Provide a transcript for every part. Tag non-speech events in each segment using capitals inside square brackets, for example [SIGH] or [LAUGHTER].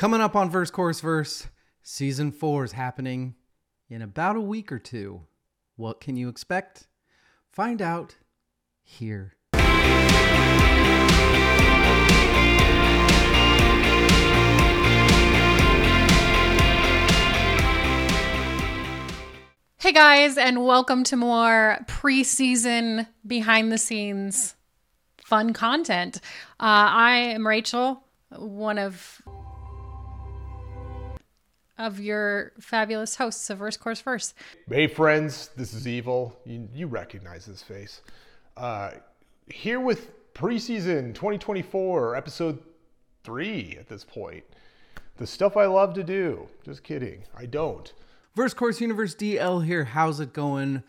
Coming up on Verse Chorus Verse, season four is happening in about a week or two. What can you expect? Find out here. Hey guys, and welcome to more preseason behind the scenes fun content. Uh, I am Rachel, one of of your fabulous hosts of Verse Chorus Verse. Hey friends, this is Evil. You, you recognize this face. Uh, here with preseason 2024, episode three at this point. The stuff I love to do. Just kidding, I don't. Verse Chorus Universe DL here. How's it going?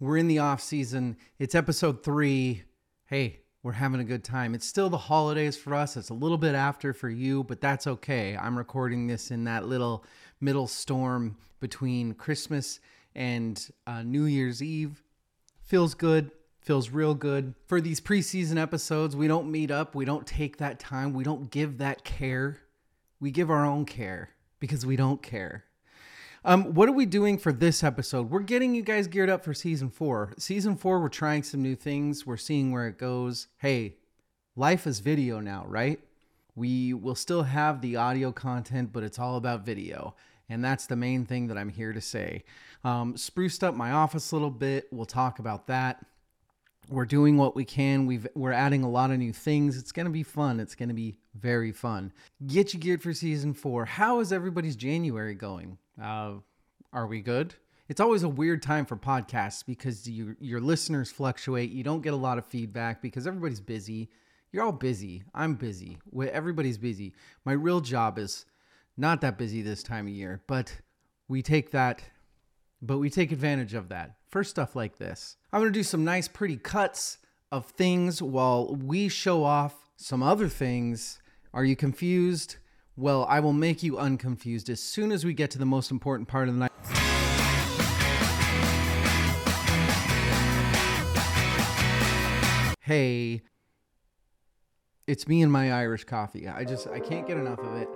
We're in the off season. It's episode three. Hey, we're having a good time. It's still the holidays for us. It's a little bit after for you, but that's okay. I'm recording this in that little middle storm between Christmas and uh, New Year's Eve. Feels good. Feels real good. For these preseason episodes, we don't meet up. We don't take that time. We don't give that care. We give our own care because we don't care. Um, what are we doing for this episode? We're getting you guys geared up for season four. Season four, we're trying some new things. We're seeing where it goes. Hey, life is video now, right? We will still have the audio content, but it's all about video. And that's the main thing that I'm here to say. Um, spruced up my office a little bit. We'll talk about that. We're doing what we can. We've we're adding a lot of new things. It's gonna be fun. It's gonna be very fun. Get you geared for season four. How is everybody's January going? Uh, are we good? It's always a weird time for podcasts because you, your listeners fluctuate. You don't get a lot of feedback because everybody's busy. You're all busy. I'm busy. Everybody's busy. My real job is not that busy this time of year, but we take that, but we take advantage of that for stuff like this. I'm going to do some nice, pretty cuts of things while we show off some other things. Are you confused? Well, I will make you unconfused as soon as we get to the most important part of the night. Hey, it's me and my Irish coffee. I just I can't get enough of it.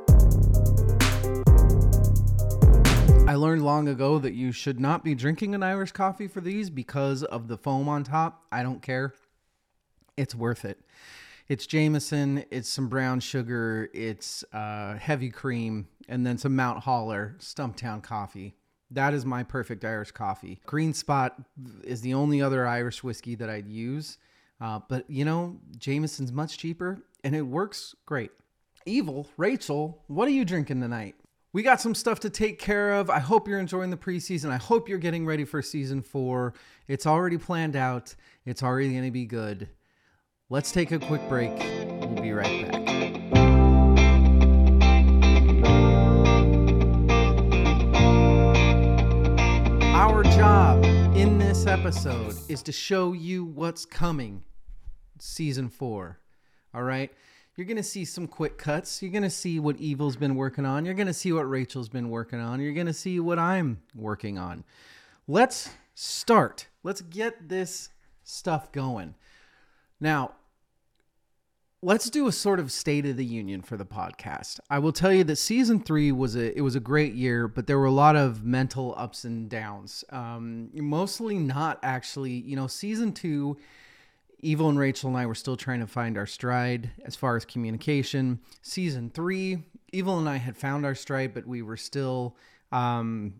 I learned long ago that you should not be drinking an Irish coffee for these because of the foam on top. I don't care. It's worth it. It's Jameson, it's some brown sugar, it's uh, heavy cream, and then some Mount Holler Stumptown coffee. That is my perfect Irish coffee. Green Spot is the only other Irish whiskey that I'd use. Uh, but you know, Jameson's much cheaper and it works great. Evil, Rachel, what are you drinking tonight? We got some stuff to take care of. I hope you're enjoying the preseason. I hope you're getting ready for season four. It's already planned out, it's already going to be good. Let's take a quick break. We'll be right back. Our job in this episode is to show you what's coming season four. All right? You're going to see some quick cuts. You're going to see what Evil's been working on. You're going to see what Rachel's been working on. You're going to see what I'm working on. Let's start. Let's get this stuff going. Now, let's do a sort of state of the union for the podcast. I will tell you that season three was a it was a great year, but there were a lot of mental ups and downs. Um, mostly not actually. You know, season two, Evil and Rachel and I were still trying to find our stride as far as communication. Season three, Evil and I had found our stride, but we were still um,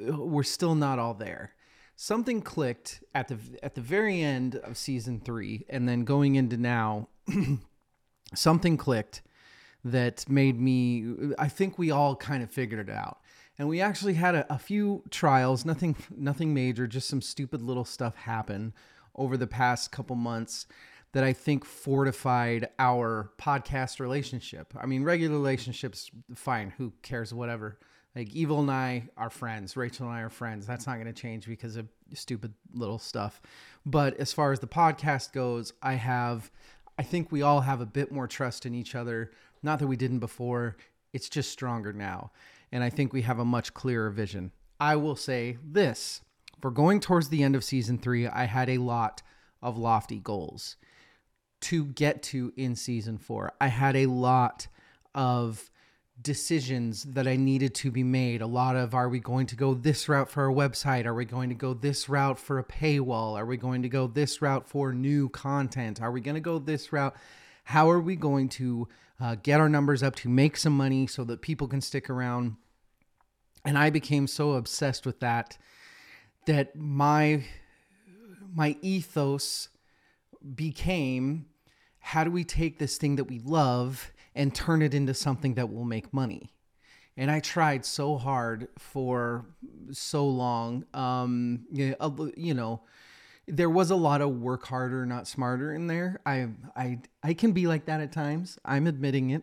we're still not all there something clicked at the at the very end of season 3 and then going into now [CLEARS THROAT] something clicked that made me I think we all kind of figured it out. And we actually had a, a few trials, nothing nothing major, just some stupid little stuff happen over the past couple months that I think fortified our podcast relationship. I mean, regular relationships, fine, who cares, whatever. Like Evil and I are friends. Rachel and I are friends. That's not going to change because of stupid little stuff. But as far as the podcast goes, I have, I think we all have a bit more trust in each other. Not that we didn't before, it's just stronger now. And I think we have a much clearer vision. I will say this for going towards the end of season three, I had a lot of lofty goals to get to in season four. I had a lot of decisions that I needed to be made. A lot of are we going to go this route for our website? Are we going to go this route for a paywall? Are we going to go this route for new content? Are we going to go this route? How are we going to uh, get our numbers up to make some money so that people can stick around? And I became so obsessed with that that my my ethos became how do we take this thing that we love and turn it into something that will make money? And I tried so hard for so long. Um, you know, there was a lot of work harder, not smarter in there. I, I, I can be like that at times. I'm admitting it.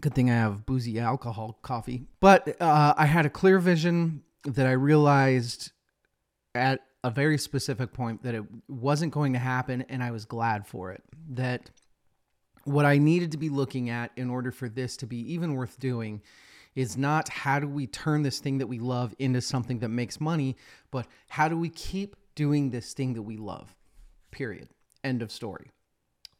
Good thing I have boozy alcohol coffee. But uh, I had a clear vision that I realized at a very specific point that it wasn't going to happen, and I was glad for it. That what I needed to be looking at in order for this to be even worth doing is not how do we turn this thing that we love into something that makes money, but how do we keep doing this thing that we love? Period. End of story.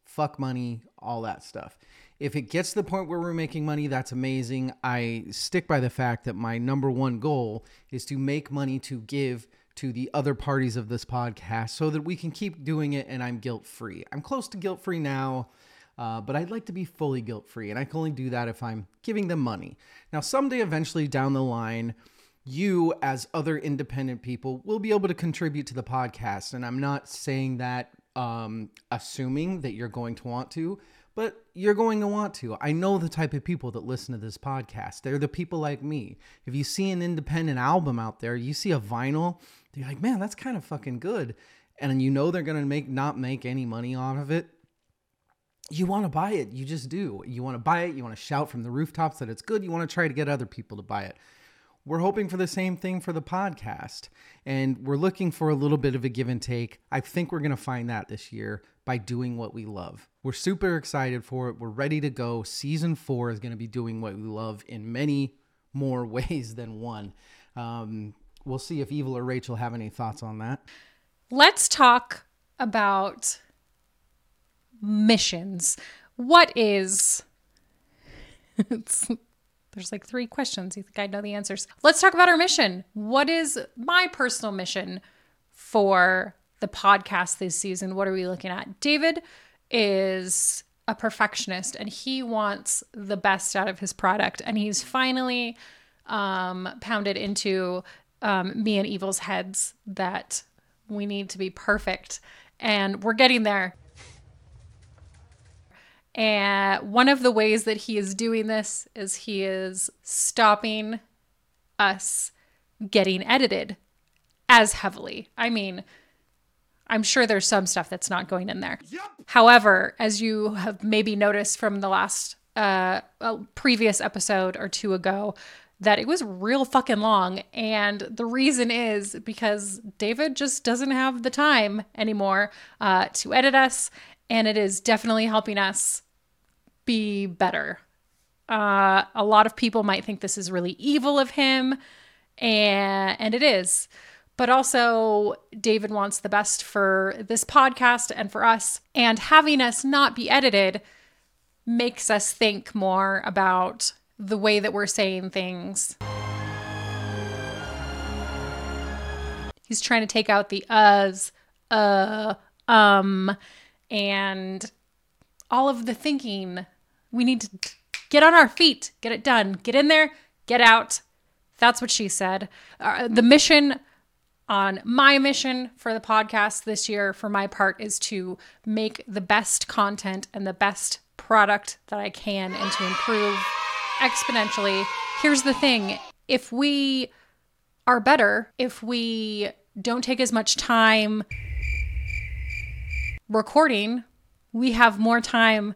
Fuck money, all that stuff. If it gets to the point where we're making money, that's amazing. I stick by the fact that my number one goal is to make money to give to the other parties of this podcast so that we can keep doing it and I'm guilt free. I'm close to guilt free now. Uh, but I'd like to be fully guilt free, and I can only do that if I'm giving them money. Now, someday, eventually down the line, you, as other independent people, will be able to contribute to the podcast. And I'm not saying that um, assuming that you're going to want to, but you're going to want to. I know the type of people that listen to this podcast. They're the people like me. If you see an independent album out there, you see a vinyl, you're like, man, that's kind of fucking good. And you know they're gonna make not make any money off of it. You want to buy it. You just do. You want to buy it. You want to shout from the rooftops that it's good. You want to try to get other people to buy it. We're hoping for the same thing for the podcast. And we're looking for a little bit of a give and take. I think we're going to find that this year by doing what we love. We're super excited for it. We're ready to go. Season four is going to be doing what we love in many more [LAUGHS] ways than one. Um, we'll see if Evil or Rachel have any thoughts on that. Let's talk about missions. What is. there's like three questions. You think I know the answers? Let's talk about our mission. What is my personal mission for the podcast this season? What are we looking at? David is a perfectionist and he wants the best out of his product. And he's finally um, pounded into um, me and Evil's heads that we need to be perfect. And we're getting there. And one of the ways that he is doing this is he is stopping us getting edited as heavily. I mean, I'm sure there's some stuff that's not going in there. Yep. However, as you have maybe noticed from the last uh, previous episode or two ago, that it was real fucking long. And the reason is because David just doesn't have the time anymore uh, to edit us. And it is definitely helping us be better. Uh, a lot of people might think this is really evil of him, and and it is. But also, David wants the best for this podcast and for us. And having us not be edited makes us think more about the way that we're saying things. He's trying to take out the uhs, uh, um, and all of the thinking we need to get on our feet, get it done, get in there, get out. That's what she said. Uh, the mission on my mission for the podcast this year, for my part, is to make the best content and the best product that I can and to improve exponentially. Here's the thing if we are better, if we don't take as much time recording, we have more time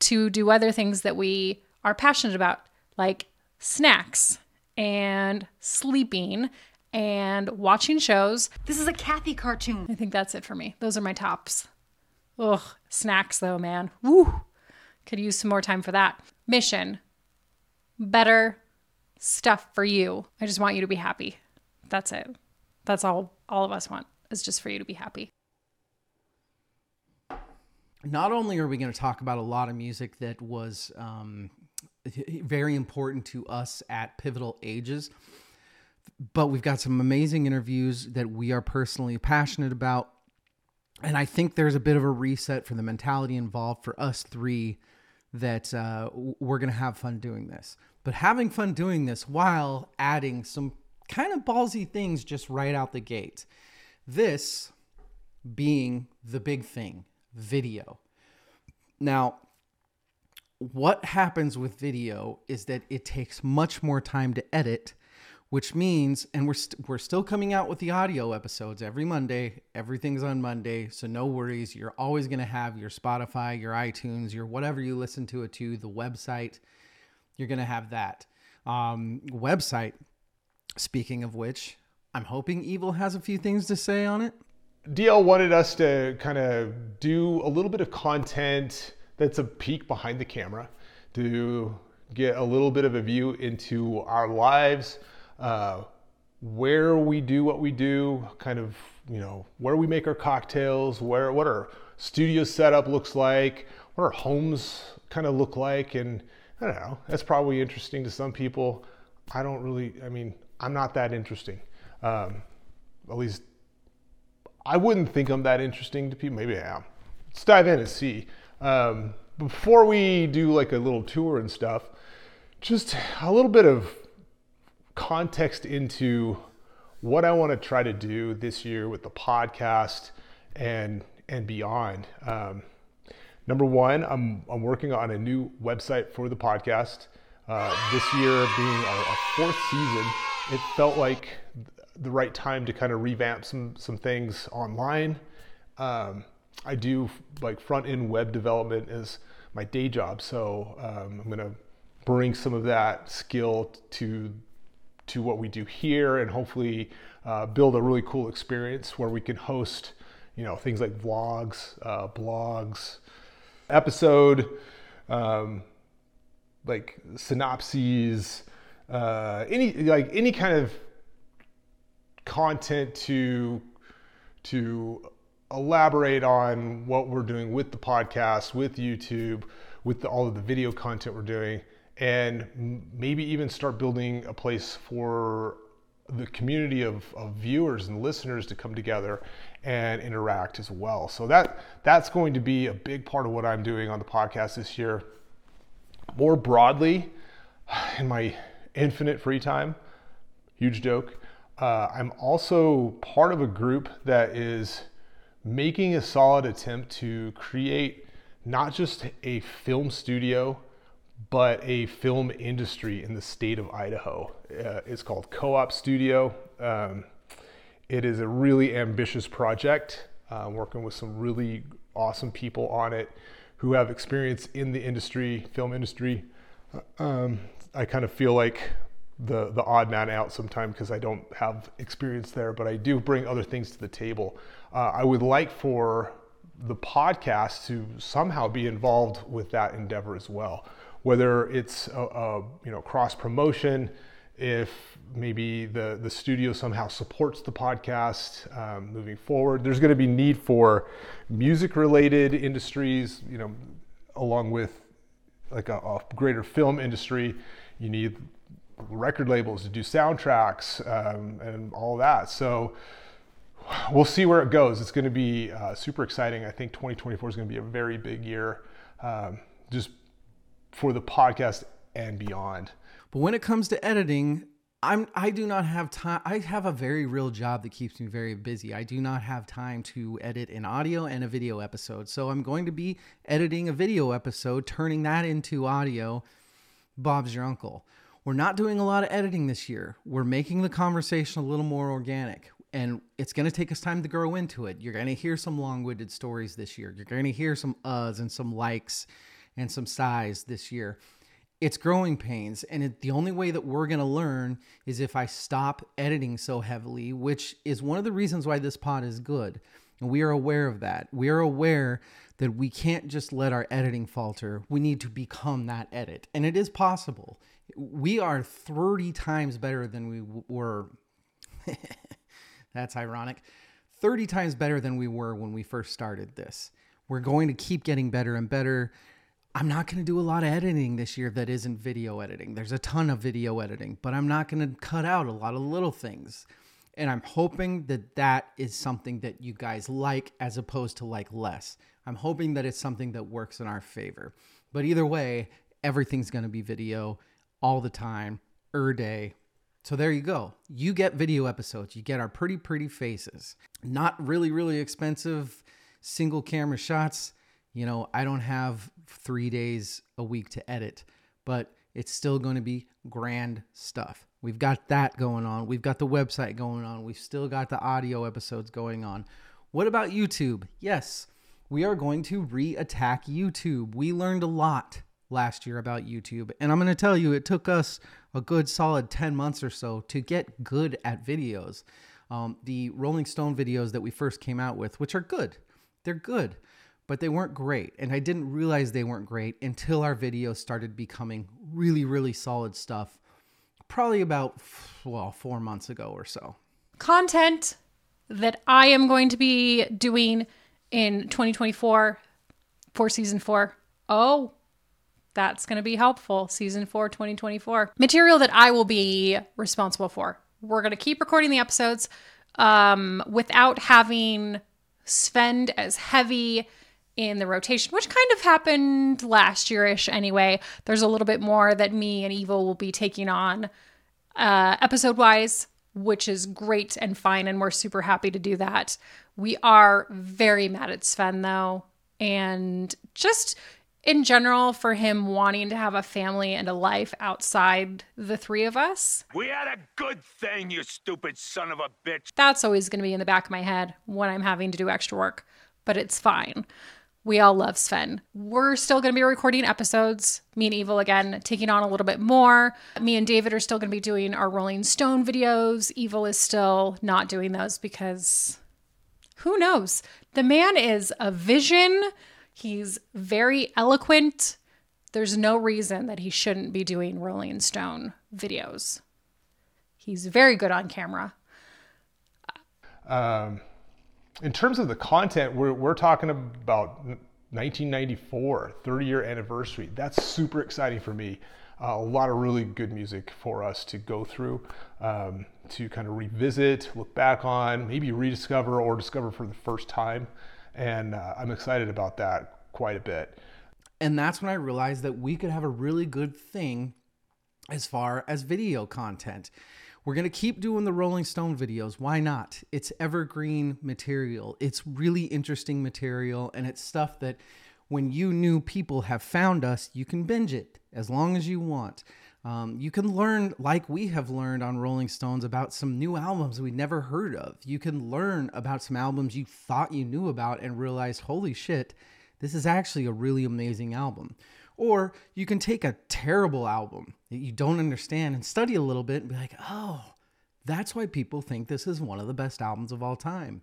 to do other things that we are passionate about, like snacks and sleeping and watching shows. This is a Kathy cartoon. I think that's it for me. Those are my tops. Ugh, snacks though, man. Woo! Could use some more time for that. Mission better stuff for you. I just want you to be happy. That's it. That's all all of us want is just for you to be happy not only are we going to talk about a lot of music that was um, very important to us at pivotal ages. But we've got some amazing interviews that we are personally passionate about. And I think there's a bit of a reset for the mentality involved for us three that uh, we're going to have fun doing this. But having fun doing this while adding some kind of ballsy things just right out the gate. This being the big thing video. Now, what happens with video is that it takes much more time to edit, which means, and we're we st- we're still coming out with the audio episodes every Monday. Everything's on Monday, so no worries. You're always going to have your Spotify, your iTunes, your whatever you listen to it to, the website. You're going to have that um, website. Speaking of which, I'm hoping Evil has a few things to say on it. DL wanted us to kind of do a little bit of content that's a peek behind the camera to get a little bit of a view into our lives, uh, where we do what we do, kind of, you know, where we make our cocktails, where what our studio setup looks like, what our homes kind of look like, and I don't know. That's probably interesting to some people. I don't really. I mean, I'm not that interesting. Um, at least I wouldn't think I'm that interesting to people. Maybe I am. Let's dive in and see. Um, before we do like a little tour and stuff, just a little bit of context into what I want to try to do this year with the podcast and and beyond. Um, number one, I'm I'm working on a new website for the podcast. Uh, this year being our, our fourth season, it felt like the right time to kind of revamp some some things online. Um, I do like front end web development as my day job, so um, I'm gonna bring some of that skill to to what we do here, and hopefully uh, build a really cool experience where we can host, you know, things like vlogs, uh, blogs, episode, um, like synopses, uh, any like any kind of content to to elaborate on what we're doing with the podcast, with YouTube, with the, all of the video content we're doing, and maybe even start building a place for the community of, of viewers and listeners to come together and interact as well. So that that's going to be a big part of what I'm doing on the podcast this year. More broadly, [SIGHS] in my infinite free time, huge joke. Uh, I'm also part of a group that is making a solid attempt to create not just a film studio, but a film industry in the state of Idaho. Uh, it's called Co op Studio. Um, it is a really ambitious project, uh, working with some really awesome people on it who have experience in the industry, film industry. Uh, um, I kind of feel like the the odd man out sometime because I don't have experience there, but I do bring other things to the table. Uh, I would like for the podcast to somehow be involved with that endeavor as well, whether it's a, a you know cross promotion, if maybe the the studio somehow supports the podcast um, moving forward. There's going to be need for music related industries, you know, along with like a, a greater film industry. You need record labels to do soundtracks um, and all that. So we'll see where it goes. It's going to be uh, super exciting. I think 2024 is going to be a very big year um, just for the podcast and beyond. But when it comes to editing, I'm I do not have time. I have a very real job that keeps me very busy. I do not have time to edit an audio and a video episode. So I'm going to be editing a video episode, turning that into audio. Bob's your uncle. We're not doing a lot of editing this year. We're making the conversation a little more organic, and it's going to take us time to grow into it. You're going to hear some long winded stories this year. You're going to hear some uhs and some likes and some sighs this year. It's growing pains, and it, the only way that we're going to learn is if I stop editing so heavily, which is one of the reasons why this pod is good. And we are aware of that. We are aware that we can't just let our editing falter. We need to become that edit. And it is possible we are 30 times better than we were. [LAUGHS] That's ironic. 30 times better than we were when we first started this. We're going to keep getting better and better. I'm not going to do a lot of editing this year that isn't video editing. There's a ton of video editing, but I'm not going to cut out a lot of little things. And I'm hoping that that is something that you guys like as opposed to like less. I'm hoping that it's something that works in our favor. But either way, everything's going to be video all the time, er day. So there you go. You get video episodes. You get our pretty, pretty faces. Not really, really expensive single camera shots you know, I don't have three days a week to edit, but it's still going to be grand stuff. We've got that going on. We've got the website going on. We've still got the audio episodes going on. What about YouTube? Yes, we are going to re attack YouTube. We learned a lot last year about YouTube. And I'm going to tell you, it took us a good solid 10 months or so to get good at videos. Um, the Rolling Stone videos that we first came out with, which are good, they're good but they weren't great. And I didn't realize they weren't great until our videos started becoming really, really solid stuff. Probably about, well, four months ago or so. Content that I am going to be doing in 2024 for season four. Oh, that's going to be helpful. Season four, 2024. Material that I will be responsible for. We're going to keep recording the episodes um, without having Sven as heavy in the rotation, which kind of happened last yearish anyway. There's a little bit more that me and Evil will be taking on uh, episode wise, which is great and fine, and we're super happy to do that. We are very mad at Sven though, and just in general for him wanting to have a family and a life outside the three of us. We had a good thing, you stupid son of a bitch. That's always going to be in the back of my head when I'm having to do extra work, but it's fine. We all love Sven. We're still going to be recording episodes, me and Evil again, taking on a little bit more. Me and David are still going to be doing our Rolling Stone videos. Evil is still not doing those because who knows? The man is a vision. He's very eloquent. There's no reason that he shouldn't be doing Rolling Stone videos. He's very good on camera. Um, in terms of the content, we're, we're talking about 1994, 30 year anniversary. That's super exciting for me. Uh, a lot of really good music for us to go through, um, to kind of revisit, look back on, maybe rediscover or discover for the first time. And uh, I'm excited about that quite a bit. And that's when I realized that we could have a really good thing as far as video content. We're going to keep doing the Rolling Stone videos. Why not? It's evergreen material. It's really interesting material, and it's stuff that when you new people have found us, you can binge it as long as you want. Um, you can learn, like we have learned on Rolling Stones, about some new albums we never heard of. You can learn about some albums you thought you knew about and realized, holy shit, this is actually a really amazing album. Or you can take a terrible album that you don't understand and study a little bit and be like, oh, that's why people think this is one of the best albums of all time.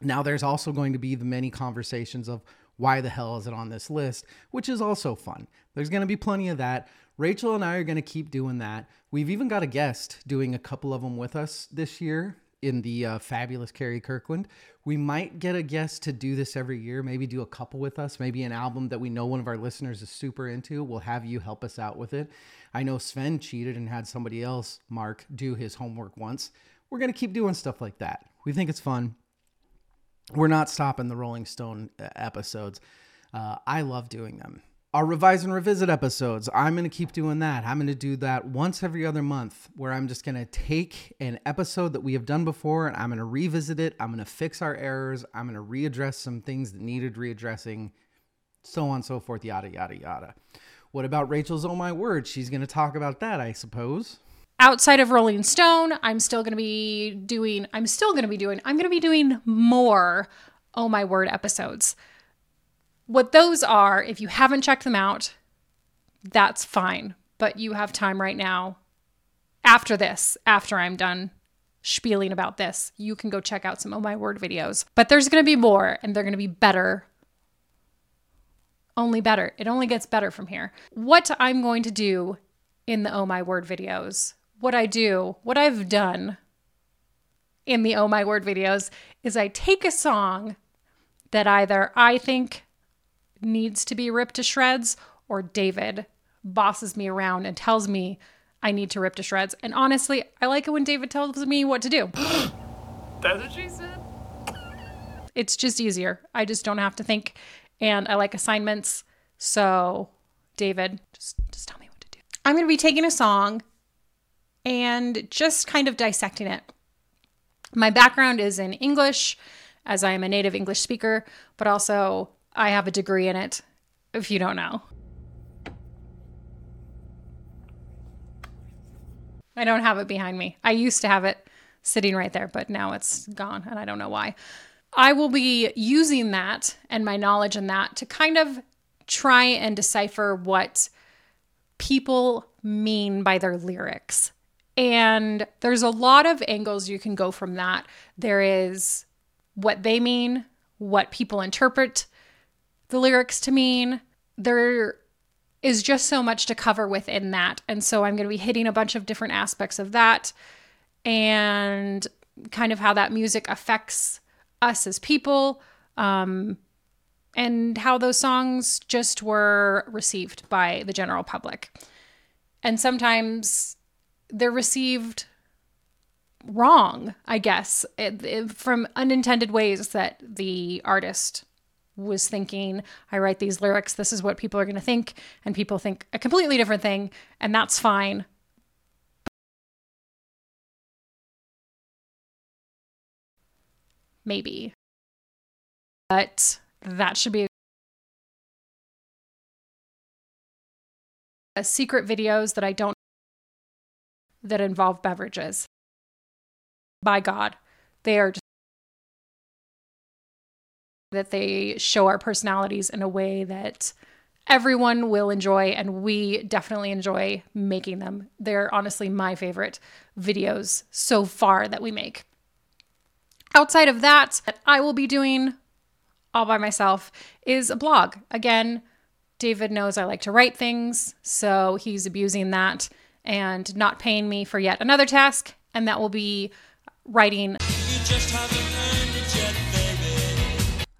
Now, there's also going to be the many conversations of why the hell is it on this list, which is also fun. There's going to be plenty of that. Rachel and I are going to keep doing that. We've even got a guest doing a couple of them with us this year in the uh, fabulous Carrie Kirkland. We might get a guest to do this every year, maybe do a couple with us, maybe an album that we know one of our listeners is super into. We'll have you help us out with it. I know Sven cheated and had somebody else, Mark, do his homework once. We're going to keep doing stuff like that. We think it's fun. We're not stopping the Rolling Stone uh, episodes. Uh, I love doing them our revise and revisit episodes. I'm going to keep doing that. I'm going to do that once every other month where I'm just going to take an episode that we have done before and I'm going to revisit it. I'm going to fix our errors. I'm going to readdress some things that needed readdressing, so on and so forth, yada, yada, yada. What about Rachel's Oh My Word? She's going to talk about that, I suppose. Outside of Rolling Stone, I'm still going to be doing, I'm still going to be doing, I'm going to be doing more Oh My Word episodes. What those are, if you haven't checked them out, that's fine. But you have time right now after this, after I'm done spieling about this, you can go check out some of My Word videos. But there's going to be more and they're going to be better. Only better. It only gets better from here. What I'm going to do in the Oh My Word videos, what I do, what I've done in the Oh My Word videos is I take a song that either I think needs to be ripped to shreds or David bosses me around and tells me I need to rip to shreds. And honestly, I like it when David tells me what to do. [GASPS] That's what she said. It's just easier. I just don't have to think. And I like assignments. So, David, just, just tell me what to do. I'm going to be taking a song and just kind of dissecting it. My background is in English, as I am a native English speaker, but also I have a degree in it, if you don't know. I don't have it behind me. I used to have it sitting right there, but now it's gone and I don't know why. I will be using that and my knowledge in that to kind of try and decipher what people mean by their lyrics. And there's a lot of angles you can go from that. There is what they mean, what people interpret the lyrics to mean. There is just so much to cover within that. And so I'm going to be hitting a bunch of different aspects of that and kind of how that music affects us as people um, and how those songs just were received by the general public. And sometimes they're received wrong, I guess, it, it, from unintended ways that the artist was thinking. I write these lyrics, this is what people are going to think, and people think a completely different thing, and that's fine. Maybe. But that should be a secret videos that I don't that involve beverages. By God, they are just that they show our personalities in a way that everyone will enjoy and we definitely enjoy making them. They're honestly my favorite videos so far that we make. Outside of that, I will be doing all by myself is a blog. Again, David knows I like to write things, so he's abusing that and not paying me for yet another task, and that will be writing.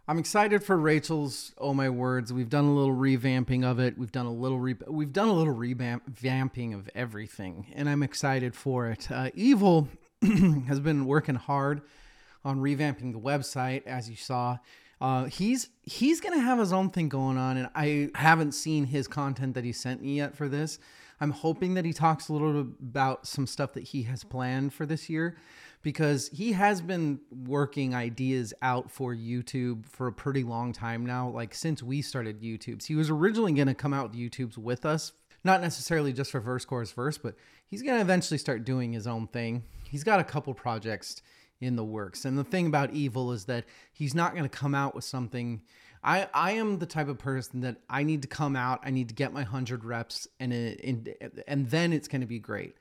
I'm excited for Rachel's Oh My Words. We've done a little revamping of it. We've done a little re- we've done a little revamping of everything, and I'm excited for it. Uh, Evil [CLEARS THROAT] has been working hard on revamping the website, as you saw. Uh, he's he's gonna have his own thing going on, and I haven't seen his content that he sent me yet for this. I'm hoping that he talks a little bit about some stuff that he has planned for this year because he has been working ideas out for YouTube for a pretty long time now, like since we started YouTube's. He was originally going to come out with YouTube's with us, not necessarily just for verse, chorus, verse, but he's going to eventually start doing his own thing. He's got a couple projects in the works. And the thing about Evil is that he's not going to come out with something. I, I am the type of person that I need to come out, I need to get my 100 reps, and, it, and, and then it's going to be great.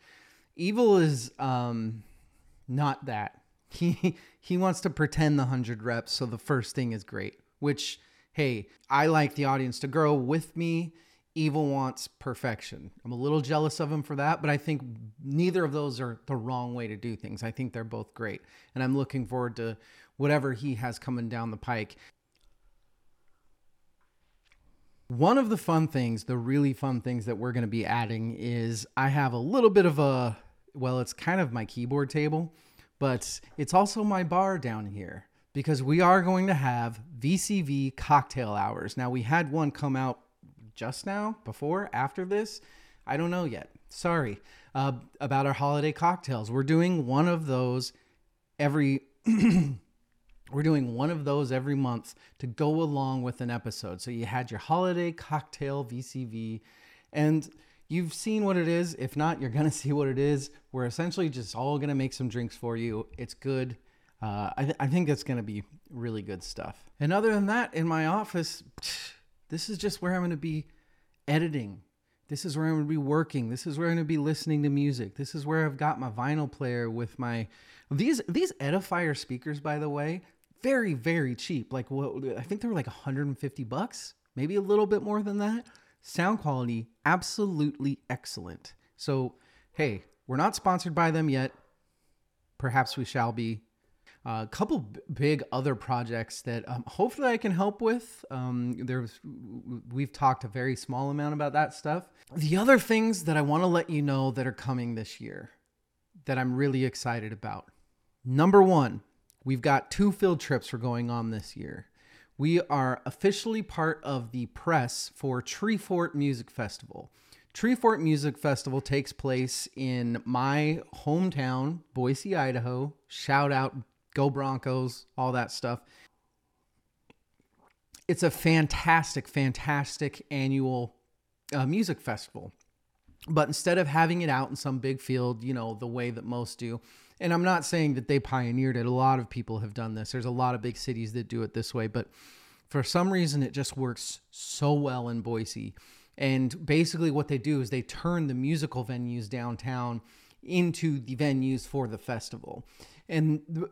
Evil is um, not that. He, [LAUGHS] he wants to pretend the 100 reps so the first thing is great, which, hey, I like the audience to grow with me Evil wants perfection. I'm a little jealous of him for that, but I think neither of those are the wrong way to do things. I think they're both great. And I'm looking forward to whatever he has coming down the pike. One of the fun things, the really fun things that we're going to be adding is I have a little bit of a, well, it's kind of my keyboard table, but it's also my bar down here because we are going to have VCV cocktail hours. Now, we had one come out just now, before, after this? I don't know yet. Sorry. Uh, about our holiday cocktails. We're doing one of those every. [CLEARS THROAT] we're doing one of those every month to go along with an episode. So you had your holiday cocktail VCV, and you've seen what it is. If not, you're gonna [LAUGHS] see what it is. We're essentially just all gonna make some drinks for you. It's good. Uh, I, th- I think it's gonna be really good stuff. And other than that, in my office. [SNIFFS] This is just where I'm going to be editing. This is where I'm going to be working. This is where I'm going to be listening to music. This is where I've got my vinyl player with my these these Edifier speakers by the way, very very cheap. Like what I think they were like 150 bucks, maybe a little bit more than that. Sound quality absolutely excellent. So, hey, we're not sponsored by them yet. Perhaps we shall be. a couple b- big other projects that um, hopefully I can help with. Um, there's we've talked a very small amount about that stuff. The other things that I want to let you know that are coming this year that I'm really excited about. Number one, we've got two field trips we're going on this year. We are officially part of the press for Treefort Music Festival. Treefort Music Festival takes place in my hometown, Boise, Idaho. Shout out, go Broncos, all that stuff. It's a fantastic, fantastic annual uh, music festival. But instead of having it out in some big field, you know, the way that most do, and I'm not saying that they pioneered it, a lot of people have done this. There's a lot of big cities that do it this way, but for some reason, it just works so well in Boise. And basically, what they do is they turn the musical venues downtown into the venues for the festival. And the,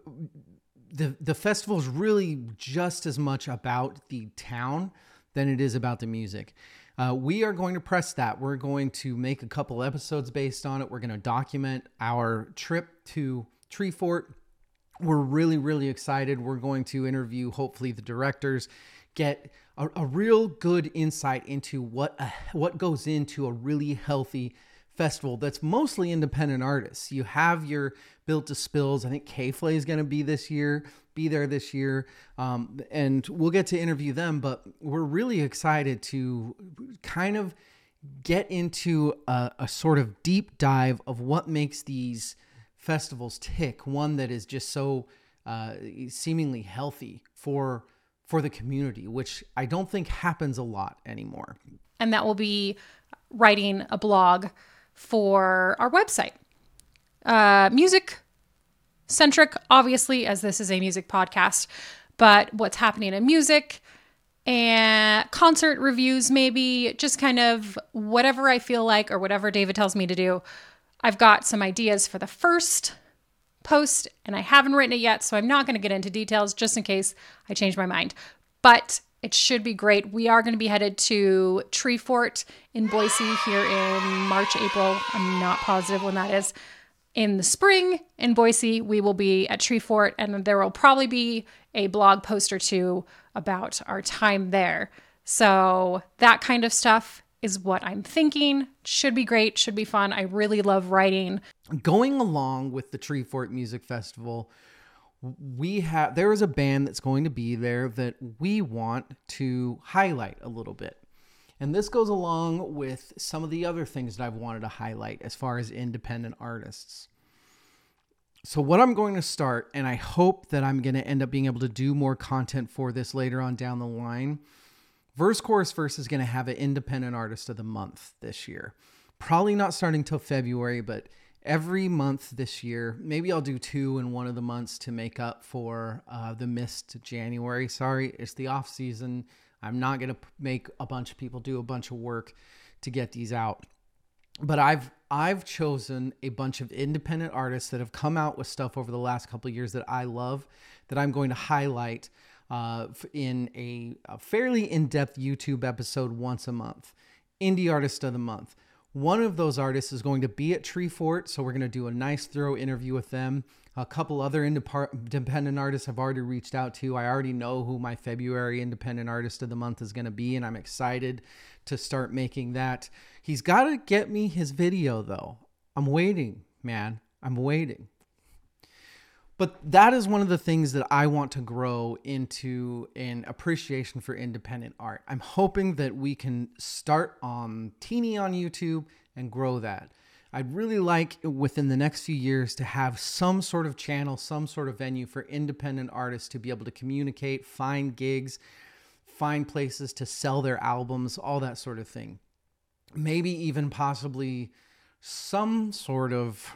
the, the festival is really just as much about the town than it is about the music. Uh, we are going to press that. We're going to make a couple episodes based on it. We're going to document our trip to Treefort. We're really, really excited. We're going to interview, hopefully, the directors, get a, a real good insight into what a, what goes into a really healthy festival that's mostly independent artists. You have your Built to Spills. I think K-Flay is going to be this year, be there this year, um, and we'll get to interview them. But we're really excited to kind of get into a, a sort of deep dive of what makes these festivals tick. One that is just so uh, seemingly healthy for for the community, which I don't think happens a lot anymore. And that will be writing a blog for our website. Uh, music centric, obviously, as this is a music podcast, but what's happening in music and concert reviews, maybe just kind of whatever I feel like or whatever David tells me to do. I've got some ideas for the first post and I haven't written it yet, so I'm not going to get into details just in case I change my mind. But it should be great. We are going to be headed to Treefort in Boise here in March, April. I'm not positive when that is. In the spring in Boise, we will be at Treefort, and there will probably be a blog post or two about our time there. So, that kind of stuff is what I'm thinking. Should be great, should be fun. I really love writing. Going along with the Treefort Music Festival, we have there is a band that's going to be there that we want to highlight a little bit. And this goes along with some of the other things that I've wanted to highlight as far as independent artists. So, what I'm going to start, and I hope that I'm going to end up being able to do more content for this later on down the line. Verse Chorus Verse is going to have an independent artist of the month this year. Probably not starting till February, but every month this year. Maybe I'll do two in one of the months to make up for uh, the missed January. Sorry, it's the off season. I'm not gonna make a bunch of people do a bunch of work to get these out. But I've I've chosen a bunch of independent artists that have come out with stuff over the last couple years that I love that I'm going to highlight uh, in a, a fairly in-depth YouTube episode once a month. Indie Artist of the Month. One of those artists is going to be at Treefort, so we're going to do a nice, thorough interview with them. A couple other independent artists I've already reached out to. I already know who my February Independent Artist of the Month is going to be, and I'm excited to start making that. He's got to get me his video, though. I'm waiting, man. I'm waiting. But that is one of the things that I want to grow into an appreciation for independent art. I'm hoping that we can start on Teeny on YouTube and grow that. I'd really like within the next few years to have some sort of channel, some sort of venue for independent artists to be able to communicate, find gigs, find places to sell their albums, all that sort of thing. Maybe even possibly some sort of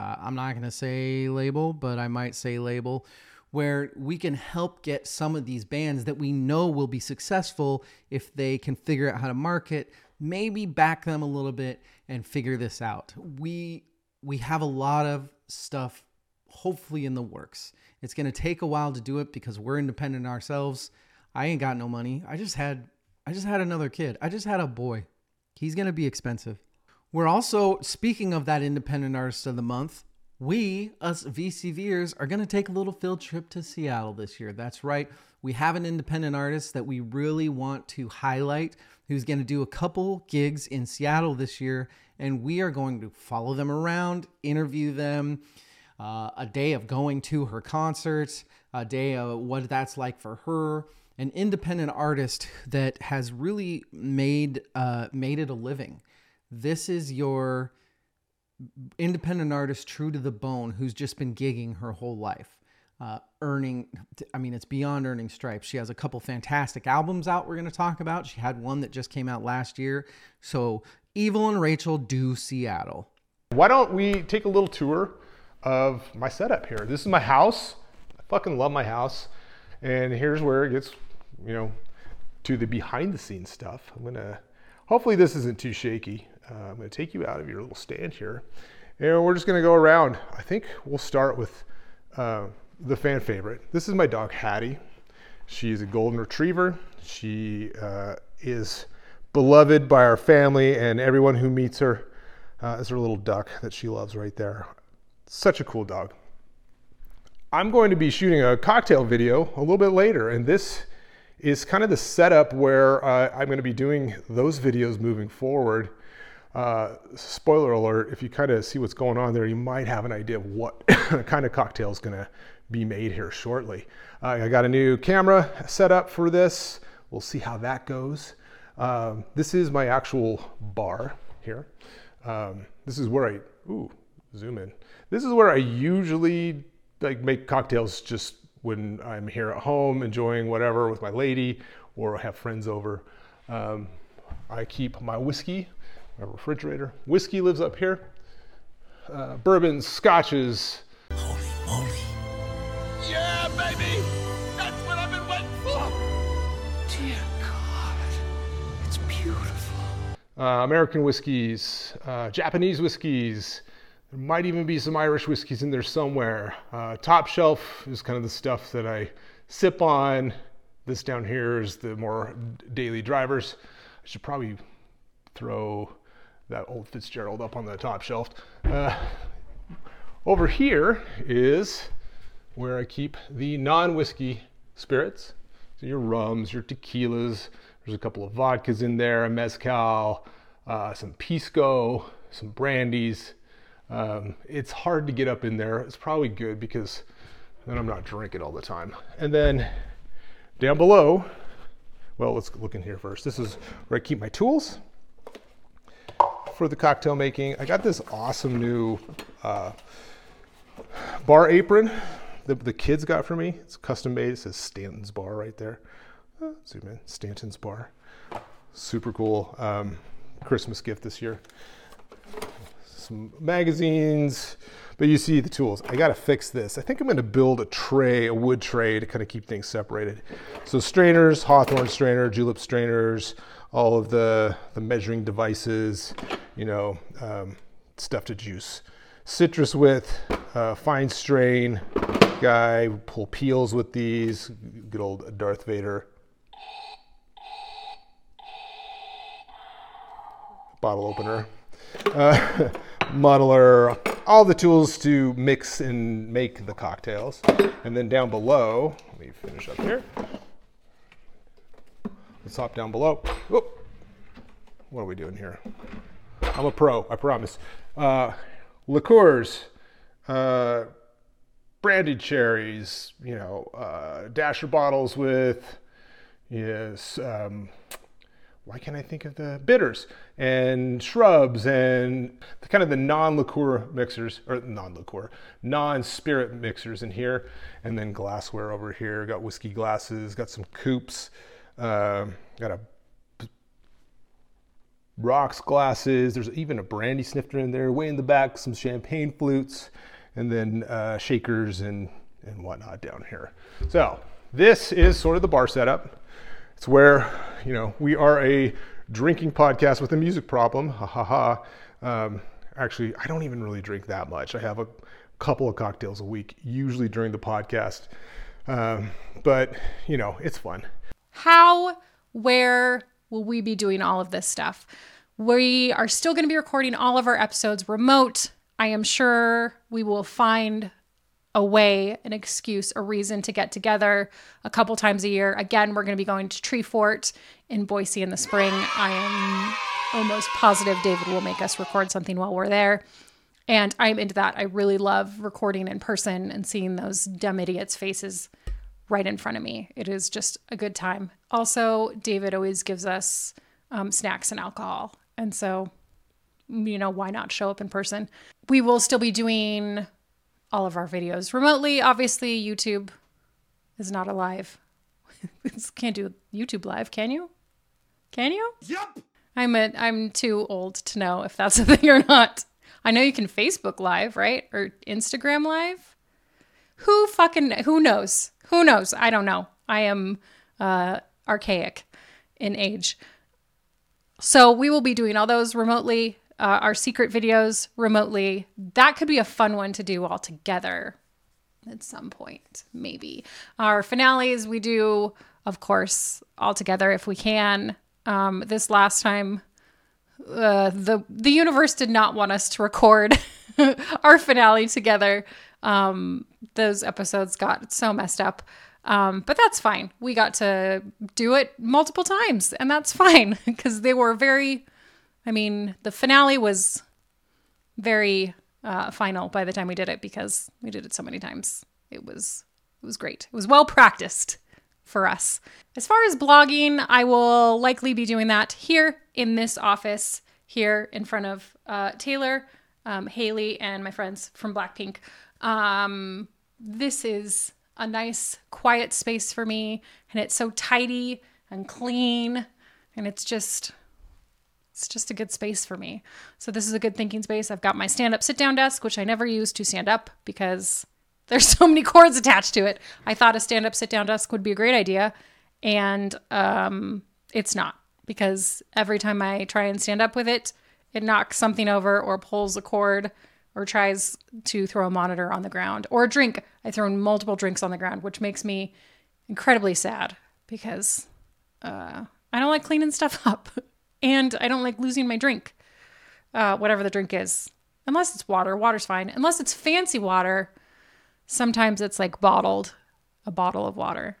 uh, I'm not going to say label, but I might say label, where we can help get some of these bands that we know will be successful if they can figure out how to market, maybe back them a little bit and figure this out. We we have a lot of stuff hopefully in the works. It's going to take a while to do it because we're independent ourselves. I ain't got no money. I just had I just had another kid. I just had a boy. He's going to be expensive. We're also, speaking of that independent artist of the month, we, us VCVers, are going to take a little field trip to Seattle this year. That's right. We have an independent artist that we really want to highlight who's going to do a couple gigs in Seattle this year. And we are going to follow them around, interview them, uh, a day of going to her concerts, a day of what that's like for her. An independent artist that has really made uh, made it a living. This is your independent artist true to the bone who's just been gigging her whole life uh, earning i mean it's beyond earning stripes she has a couple fantastic albums out we're going to talk about she had one that just came out last year so evil and rachel do seattle Why don't we take a little tour of my setup here? This is my house. I fucking love my house. And here's where it gets, you know, to the behind the scenes stuff. I'm gonna, hopefully this isn't too shaky. Uh, I'm gonna take you out of your little stand here. And we're just gonna go around. I think we'll start with uh, the fan favorite. This is my dog Hattie. She is a golden retriever. She uh, is beloved by our family and everyone who meets her. Uh, is her little duck that she loves right there. Such a cool dog. I'm going to be shooting a cocktail video a little bit later, and this is kind of the setup where uh, I'm going to be doing those videos moving forward. Uh, spoiler alert, if you kind of see what's going on there, you might have an idea of what [COUGHS] kind of cocktail is going to be made here shortly. Uh, I got a new camera set up for this. We'll see how that goes. Um, this is my actual bar here. Um, this is where I, ooh, zoom in. This is where I usually like make cocktails just when I'm here at home enjoying whatever with my lady or have friends over. Um, I keep my whiskey, my refrigerator. Whiskey lives up here. Uh, bourbons, scotches. Yeah, baby! That's what I've been waiting for! Dear God. It's beautiful. uh, American whiskeys, uh, Japanese whiskeys. There might even be some Irish whiskeys in there somewhere. Uh, top shelf is kind of the stuff that I sip on. This down here is the more daily drivers. I should probably throw that old Fitzgerald up on the top shelf. Uh, over here is where I keep the non whiskey spirits. So your rums, your tequilas, there's a couple of vodkas in there, a mezcal, uh, some pisco, some brandies. Um, it's hard to get up in there. It's probably good because then I'm not drinking all the time. And then down below, well, let's look in here first. This is where I keep my tools for the cocktail making. I got this awesome new uh, bar apron that the kids got for me. It's custom made. It says Stanton's Bar right there. Uh, zoom in. Stanton's Bar. Super cool. Um, Christmas gift this year. Some magazines, but you see the tools. I got to fix this. I think I'm going to build a tray, a wood tray to kind of keep things separated. So strainers, Hawthorne strainer, julep strainers, all of the, the measuring devices, you know, um, stuff to juice. Citrus with uh, fine strain guy, pull peels with these. Good old Darth Vader. Bottle opener. Uh, [LAUGHS] muddler, all the tools to mix and make the cocktails. And then down below, let me finish up here. Let's hop down below. Whoop. What are we doing here? I'm a pro, I promise. Uh, liqueurs, uh, brandied cherries, you know, uh, dasher bottles with, yes, um, why can't I think of the bitters and shrubs and the kind of the non-liqueur mixers or non-liqueur, non-spirit mixers in here, and then glassware over here. Got whiskey glasses, got some coupes, um, got a rocks glasses. There's even a brandy snifter in there. Way in the back, some champagne flutes, and then uh, shakers and and whatnot down here. So this is sort of the bar setup. It's where you know we are a drinking podcast with a music problem. Ha ha ha. Um, actually, I don't even really drink that much. I have a couple of cocktails a week, usually during the podcast. Um, but you know, it's fun. How, where will we be doing all of this stuff? We are still going to be recording all of our episodes remote I am sure we will find a way, an excuse, a reason to get together a couple times a year. Again, we're going to be going to Treefort in Boise in the spring. I am almost positive David will make us record something while we're there. And I'm into that. I really love recording in person and seeing those dumb idiots' faces right in front of me. It is just a good time. Also, David always gives us um, snacks and alcohol. And so, you know, why not show up in person? We will still be doing all of our videos remotely. Obviously, YouTube is not alive. [LAUGHS] Can't do YouTube live, can you? Can you? Yup. I'm a, I'm too old to know if that's a [LAUGHS] thing or not. I know you can Facebook live, right? Or Instagram live. Who fucking who knows? Who knows? I don't know. I am uh archaic in age. So we will be doing all those remotely, uh, our secret videos remotely. That could be a fun one to do all together at some point, maybe. Our finales we do, of course, all together if we can. Um, this last time, uh, the the universe did not want us to record [LAUGHS] our finale together. Um, those episodes got so messed up. Um, but that's fine. We got to do it multiple times, and that's [LAUGHS] fine because they were very. I mean, the finale was very uh, final by the time we did it because we did it so many times. It was it was great. It was well practiced for us. As far as blogging, I will likely be doing that here in this office, here in front of uh, Taylor, um, Haley, and my friends from Blackpink. Um, this is a nice, quiet space for me, and it's so tidy and clean, and it's just. It's just a good space for me. So, this is a good thinking space. I've got my stand up sit down desk, which I never use to stand up because [LAUGHS] there's so many cords attached to it. I thought a stand up sit down desk would be a great idea. And um, it's not because every time I try and stand up with it, it knocks something over or pulls a cord or tries to throw a monitor on the ground or a drink. I throw multiple drinks on the ground, which makes me incredibly sad because uh, I don't like cleaning stuff [LAUGHS] up and I don't like losing my drink, uh, whatever the drink is. Unless it's water, water's fine. Unless it's fancy water, sometimes it's like bottled, a bottle of water.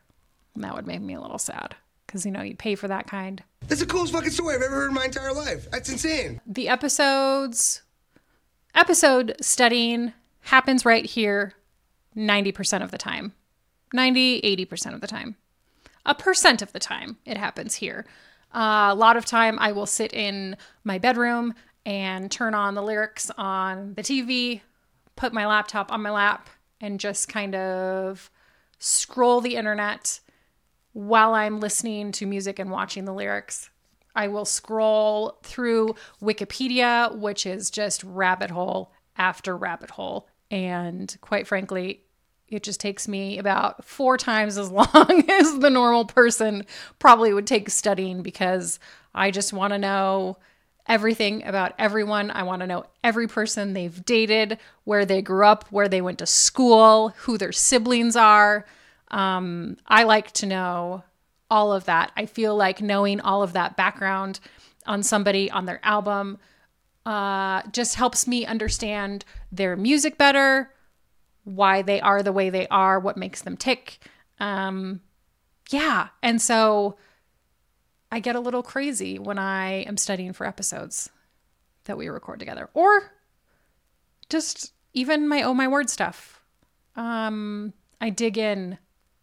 And that would make me a little sad because, you know, you pay for that kind. That's the coolest fucking story I've ever heard in my entire life. That's insane. The episodes, episode studying happens right here 90% of the time, 90, 80% of the time. A percent of the time it happens here. Uh, a lot of time I will sit in my bedroom and turn on the lyrics on the TV, put my laptop on my lap, and just kind of scroll the internet while I'm listening to music and watching the lyrics. I will scroll through Wikipedia, which is just rabbit hole after rabbit hole. And quite frankly, it just takes me about four times as [LAUGHS] long as the normal person probably would take studying because I just want to know everything about everyone. I want to know every person they've dated, where they grew up, where they went to school, who their siblings are. Um, I like to know all of that. I feel like knowing all of that background on somebody, on their album, uh, just helps me understand their music better, why they are the way they are, what makes them tick. Um, yeah. And so I get a little crazy when I am studying for episodes that we record together, or just even my oh my word stuff. Um, I dig in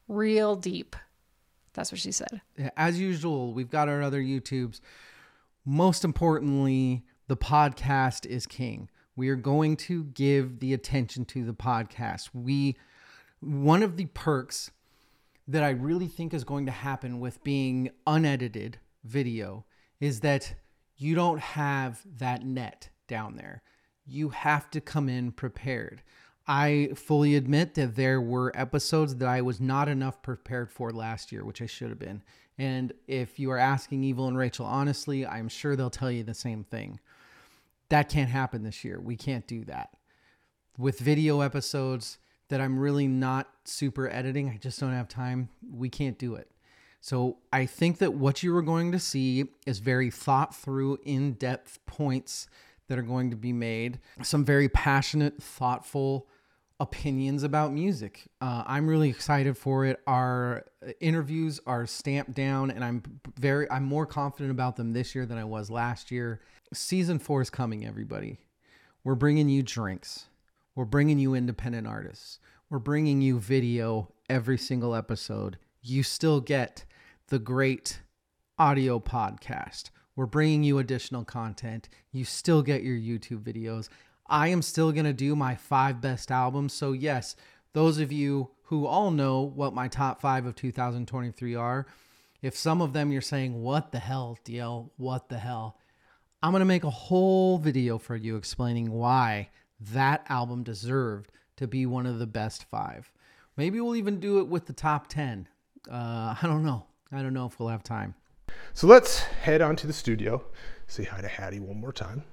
real deep. That's what she said. as usual, we've got our other YouTubes. Most importantly, the podcast is king. We are going to give the attention to the podcast. We one of the perks that I really think is going to happen with being unedited video is that you don't have that net down there. You have to come in prepared. I fully admit that there were episodes that I was not enough prepared for last year, which I should have been. And if you are asking Evil and Rachel honestly, I'm sure they'll tell you the same thing. That can't happen this year. We can't do that. With video episodes that I'm really not super editing, I just don't have time. We can't do it. So I think that what you are going to see is very thought through, in depth points that are going to be made. Some very passionate, thoughtful opinions about music. Uh, I'm really excited for it. Our interviews are stamped down, and I'm very I'm more confident about them this year than I was last year. Season four is coming, everybody. We're bringing you drinks. We're bringing you independent artists. We're bringing you video every single episode. You still get the great audio podcast. We're bringing you additional content. You still get your YouTube videos. I am still going to do my five best albums. So, yes, those of you who all know what my top five of 2023 are, if some of them you're saying, What the hell, DL? What the hell? I'm going to make a whole video for you explaining why that album deserved to be one of the best five. Maybe we'll even do it with the top 10. Uh, [LAUGHS] I don't know. I don't know if we'll have time. So let's head on to the studio, say hi to Hattie one more time.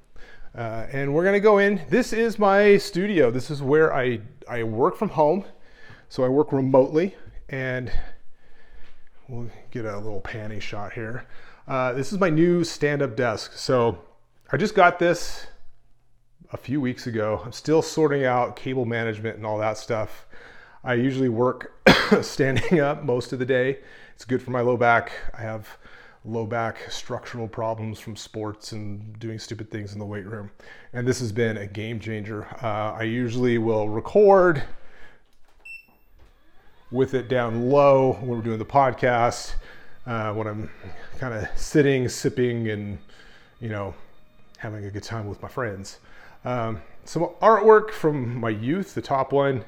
Uh, and we're gonna go in. This is my studio. This is where I, I work from home. So I work remotely and we'll get a little panny shot here. Uh, this is my new stand-up desk. So I just got this a few weeks ago. I'm still sorting out cable management and all that stuff. I usually work [COUGHS] standing up most of the day. It's good for my low back. I have low back structural problems from sports and doing stupid things in the weight room. And this has been a game changer. Uh, I usually will record with it down low when we're doing the podcast, uh, when I'm kind of sitting, sipping, and, you know, having a good time with my friends. Um, some artwork from my youth. The top one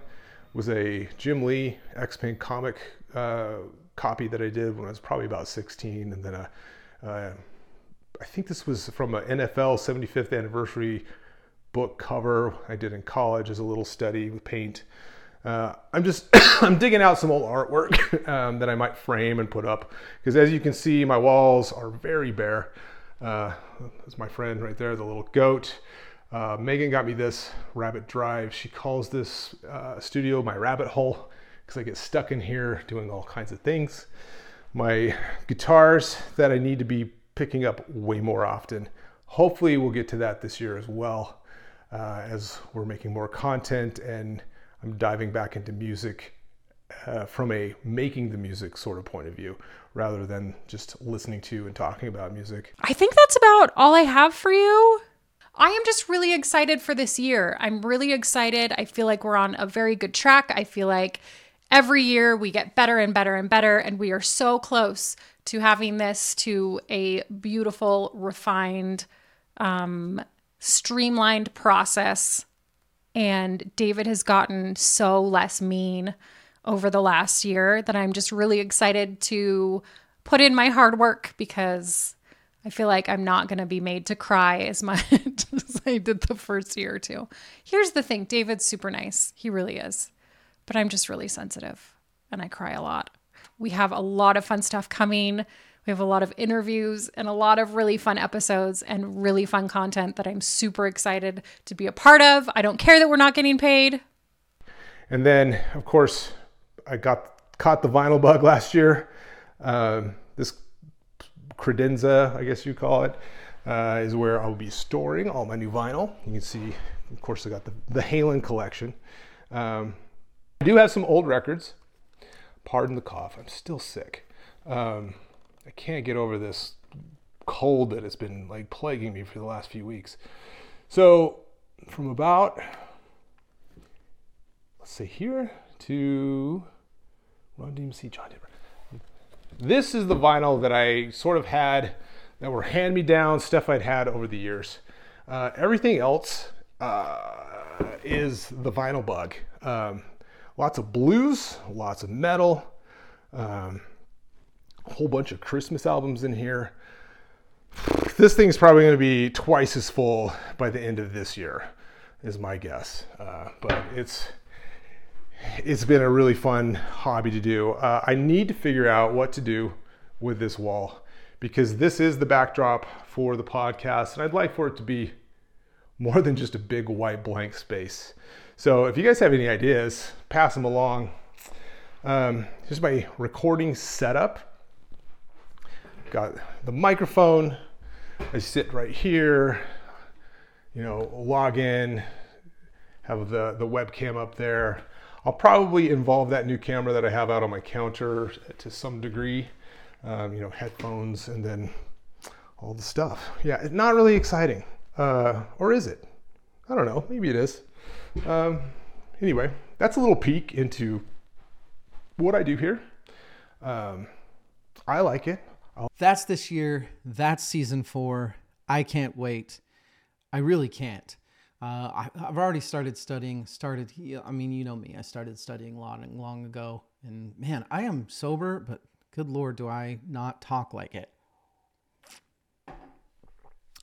was a Jim Lee X Men comic uh, copy that I did when I was probably about 16, and then a, uh, I think this was from an NFL 75th anniversary book cover I did in college as a little study with paint. Uh, I'm just [COUGHS] I'm digging out some old artwork [LAUGHS] um, that I might frame and put up because as you can see, my walls are very bare. Uh, that's my friend right there, the little goat. Uh, Megan got me this rabbit drive. She calls this uh, studio my rabbit hole because I get stuck in here doing all kinds of things. My guitars that I need to be picking up way more often. Hopefully, we'll get to that this year as well uh, as we're making more content and I'm diving back into music uh, from a making the music sort of point of view rather than just listening to and talking about music. I think that's about all I have for you. I am just really excited for this year. I'm really excited. I feel like we're on a very good track. I feel like every year we get better and better and better, and we are so close to having this to a beautiful, refined, um, streamlined process. And David has gotten so less mean over the last year that I'm just really excited to put in my hard work because I feel like I'm not going to be made to cry as much [LAUGHS] as I did the first year or two. Here's the thing David's super nice. He really is. But I'm just really sensitive and I cry a lot. We have a lot of fun stuff coming. We have a lot of interviews and a lot of really fun episodes and really fun content that I'm super excited to be a part of. I don't care that we're not getting paid. And then, of course, I got caught the vinyl bug [LAUGHS] last year. Um, this credenza, I guess you call it, uh, is where I'll be storing all my new vinyl. You can see, of course, I got the, the Halen collection. Um, I do have some old records. Pardon the cough, I'm still sick. Um, I can't get over this cold that has been like plaguing me for the last few weeks. So, from about, let's say here to Run DMC John Denver this is the vinyl that I sort of had that were hand me down stuff I'd had over the years. Uh, everything else uh, is the vinyl bug. Um, lots of blues, lots of metal, um, a whole bunch of Christmas albums in here. This thing's probably going to be twice as full by the end of this year, is my guess. Uh, but it's it's been a really fun hobby to do. Uh, I need to figure out what to do with this wall because this is the backdrop for the podcast, and I'd like for it to be more than just a big white blank space. So if you guys have any ideas, pass them along. Um, here's my recording setup. Got the microphone. I sit right here. you know, log in, have the, the webcam up there. I'll probably involve that new camera that I have out on my counter to some degree, um, you know, headphones and then all the stuff. Yeah, it's not really exciting. Uh, or is it? I don't know. Maybe it is. Um, anyway, that's a little peek into what I do here. Um, I like it. I'll That's this year. That's season four. I can't wait. I really can't. Uh, I, I've already started studying. Started. I mean, you know me. I started studying long, long ago. And man, I am sober, but good lord, do I not talk like it.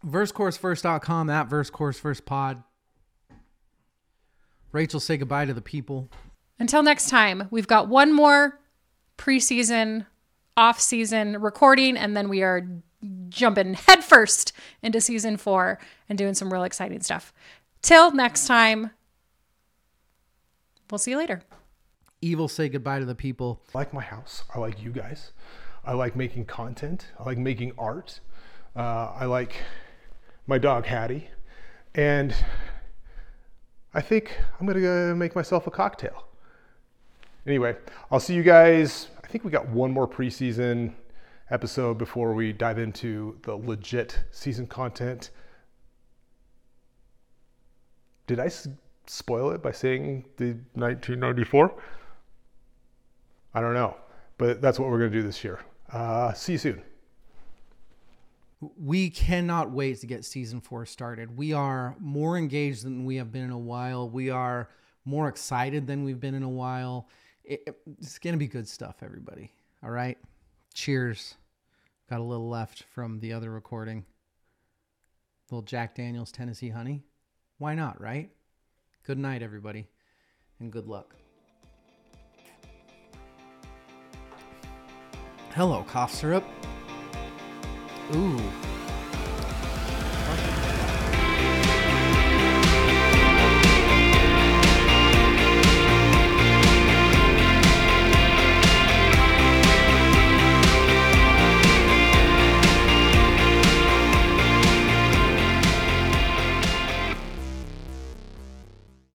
VerseChorusVerse.com at VerseChorusVersePod. Rachel, say goodbye to the people. Until next time, we've got one more preseason, off season recording, and then we are jumping headfirst into season four and doing some real exciting stuff. Till next time, we'll see you later. Evil, say goodbye to the people. I like my house. I like you guys. I like making content. I like making art. Uh, I like my dog Hattie. And I think I'm going to go make myself a cocktail. Anyway, I'll see you guys. I think we got one more preseason episode before we dive into the legit season content. Did I spoil it by saying the 1994? I don't know, but that's what we're going to do this year. Uh, see you soon. We cannot wait to get season four started. We are more engaged than we have been in a while. We are more excited than we've been in a while. It- it- it's going to be good stuff, everybody. All right. Cheers. Got a little left from the other recording. Little Jack Daniels Tennessee Honey. Why not, right? Good night, everybody, and good luck. Hello, cough syrup. Ooh.